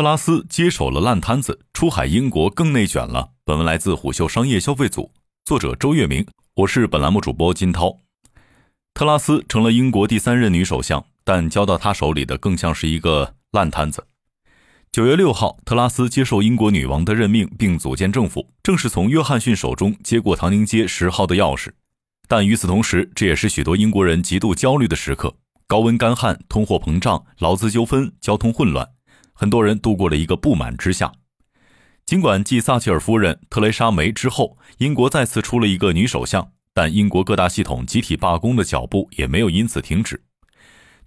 特拉斯接手了烂摊子，出海英国更内卷了。本文来自虎嗅商业消费组，作者周月明，我是本栏目主播金涛。特拉斯成了英国第三任女首相，但交到她手里的更像是一个烂摊子。九月六号，特拉斯接受英国女王的任命，并组建政府，正是从约翰逊手中接过唐宁街十号的钥匙。但与此同时，这也是许多英国人极度焦虑的时刻：高温干旱、通货膨胀、劳资纠纷、交通混乱。很多人度过了一个不满之夏。尽管继撒切尔夫人特蕾莎梅之后，英国再次出了一个女首相，但英国各大系统集体罢工的脚步也没有因此停止。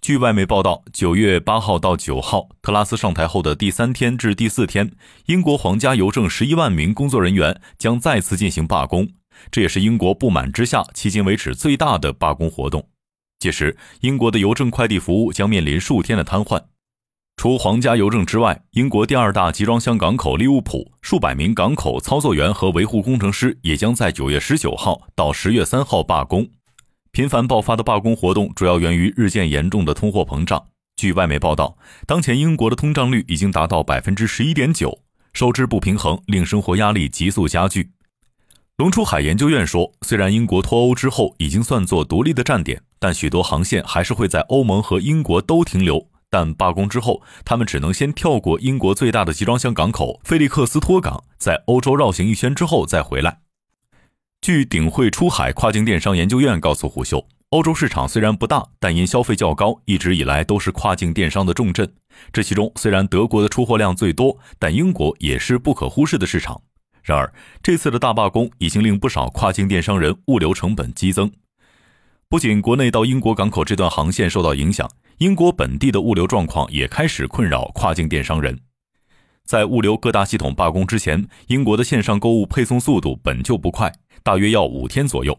据外媒报道，九月八号到九号，特拉斯上台后的第三天至第四天，英国皇家邮政十一万名工作人员将再次进行罢工，这也是英国不满之下迄今为止最大的罢工活动。届时，英国的邮政快递服务将面临数天的瘫痪。除皇家邮政之外，英国第二大集装箱港口利物浦数百名港口操作员和维护工程师也将在九月十九号到十月三号罢工。频繁爆发的罢工活动主要源于日渐严重的通货膨胀。据外媒报道，当前英国的通胀率已经达到百分之十一点九，收支不平衡令生活压力急速加剧。龙出海研究院说，虽然英国脱欧之后已经算作独立的站点，但许多航线还是会在欧盟和英国都停留。但罢工之后，他们只能先跳过英国最大的集装箱港口菲利克斯托港，在欧洲绕行一圈之后再回来。据鼎汇出海跨境电商研究院告诉虎嗅，欧洲市场虽然不大，但因消费较高，一直以来都是跨境电商的重镇。这其中虽然德国的出货量最多，但英国也是不可忽视的市场。然而，这次的大罢工已经令不少跨境电商人物流成本激增。不仅国内到英国港口这段航线受到影响。英国本地的物流状况也开始困扰跨境电商人。在物流各大系统罢工之前，英国的线上购物配送速度本就不快，大约要五天左右。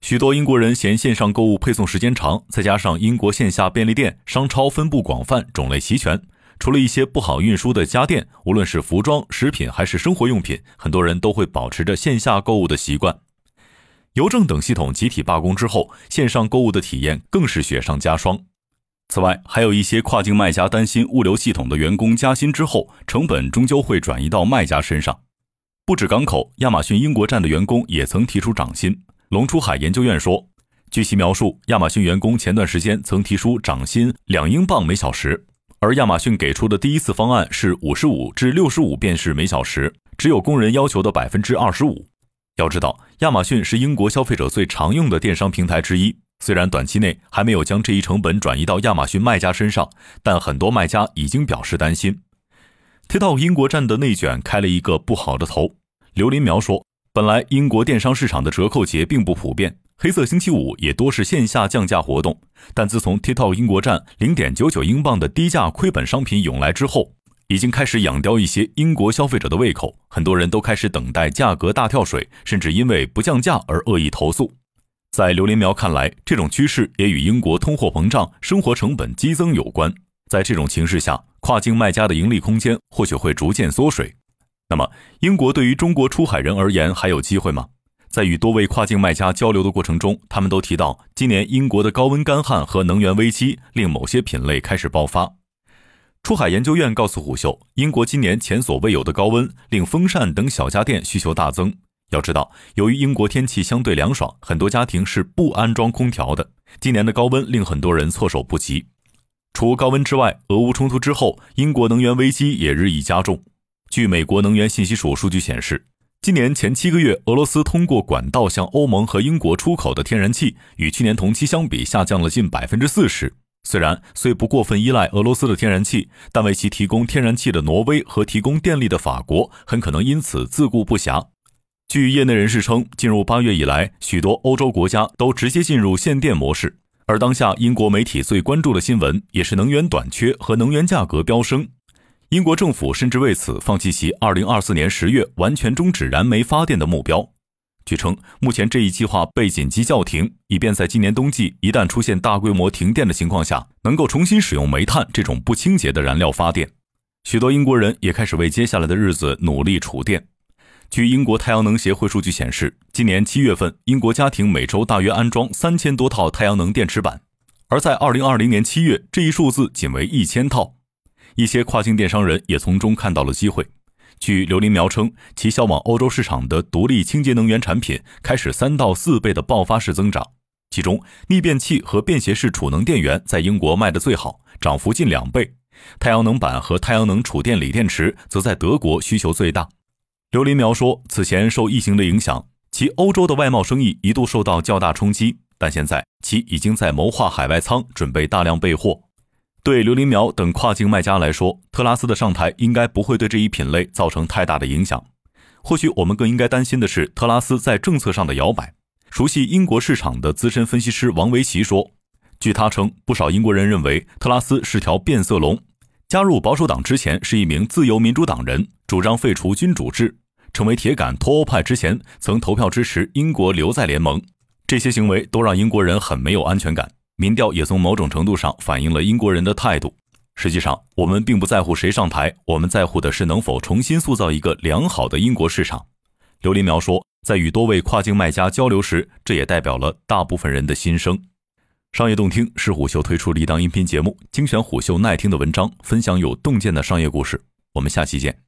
许多英国人嫌线上购物配送时间长，再加上英国线下便利店、商超分布广泛、种类齐全，除了一些不好运输的家电，无论是服装、食品还是生活用品，很多人都会保持着线下购物的习惯。邮政等系统集体罢工之后，线上购物的体验更是雪上加霜。此外，还有一些跨境卖家担心物流系统的员工加薪之后，成本终究会转移到卖家身上。不止港口，亚马逊英国站的员工也曾提出涨薪。龙出海研究院说，据其描述，亚马逊员工前段时间曾提出涨薪两英镑每小时，而亚马逊给出的第一次方案是五十五至六十五便士每小时，只有工人要求的百分之二十五。要知道，亚马逊是英国消费者最常用的电商平台之一。虽然短期内还没有将这一成本转移到亚马逊卖家身上，但很多卖家已经表示担心。TikTok 英国站的内卷开了一个不好的头。刘林苗说：“本来英国电商市场的折扣节并不普遍，黑色星期五也多是线下降价活动。但自从 TikTok 英国站零点九九英镑的低价亏本商品涌来之后，已经开始养刁一些英国消费者的胃口。很多人都开始等待价格大跳水，甚至因为不降价而恶意投诉。”在刘林苗看来，这种趋势也与英国通货膨胀、生活成本激增有关。在这种形势下，跨境卖家的盈利空间或许会逐渐缩水。那么，英国对于中国出海人而言还有机会吗？在与多位跨境卖家交流的过程中，他们都提到，今年英国的高温干旱和能源危机令某些品类开始爆发。出海研究院告诉虎嗅，英国今年前所未有的高温令风扇等小家电需求大增。要知道，由于英国天气相对凉爽，很多家庭是不安装空调的。今年的高温令很多人措手不及。除高温之外，俄乌冲突之后，英国能源危机也日益加重。据美国能源信息署数据显示，今年前七个月，俄罗斯通过管道向欧盟和英国出口的天然气，与去年同期相比下降了近百分之四十。虽然虽不过分依赖俄罗斯的天然气，但为其提供天然气的挪威和提供电力的法国，很可能因此自顾不暇。据业内人士称，进入八月以来，许多欧洲国家都直接进入限电模式。而当下英国媒体最关注的新闻，也是能源短缺和能源价格飙升。英国政府甚至为此放弃其二零二四年十月完全终止燃煤发电的目标。据称，目前这一计划被紧急叫停，以便在今年冬季一旦出现大规模停电的情况下，能够重新使用煤炭这种不清洁的燃料发电。许多英国人也开始为接下来的日子努力储电。据英国太阳能协会数据显示，今年七月份，英国家庭每周大约安装三千多套太阳能电池板，而在二零二零年七月，这一数字仅为一千套。一些跨境电商人也从中看到了机会。据刘林苗称，其销往欧洲市场的独立清洁能源产品开始三到四倍的爆发式增长，其中逆变器和便携式储能电源在英国卖得最好，涨幅近两倍；太阳能板和太阳能储电锂电池则在德国需求最大。刘林苗说，此前受疫情的影响，其欧洲的外贸生意一度受到较大冲击，但现在其已经在谋划海外仓，准备大量备货。对刘林苗等跨境卖家来说，特拉斯的上台应该不会对这一品类造成太大的影响。或许我们更应该担心的是特拉斯在政策上的摇摆。熟悉英国市场的资深分析师王维奇说：“据他称，不少英国人认为特拉斯是条变色龙。加入保守党之前是一名自由民主党人，主张废除君主制；成为铁杆脱欧派之前，曾投票支持英国留在联盟。这些行为都让英国人很没有安全感。”民调也从某种程度上反映了英国人的态度。实际上，我们并不在乎谁上台，我们在乎的是能否重新塑造一个良好的英国市场。刘林苗说，在与多位跨境卖家交流时，这也代表了大部分人的心声。商业洞听是虎嗅推出的一档音频节目，精选虎嗅耐听的文章，分享有洞见的商业故事。我们下期见。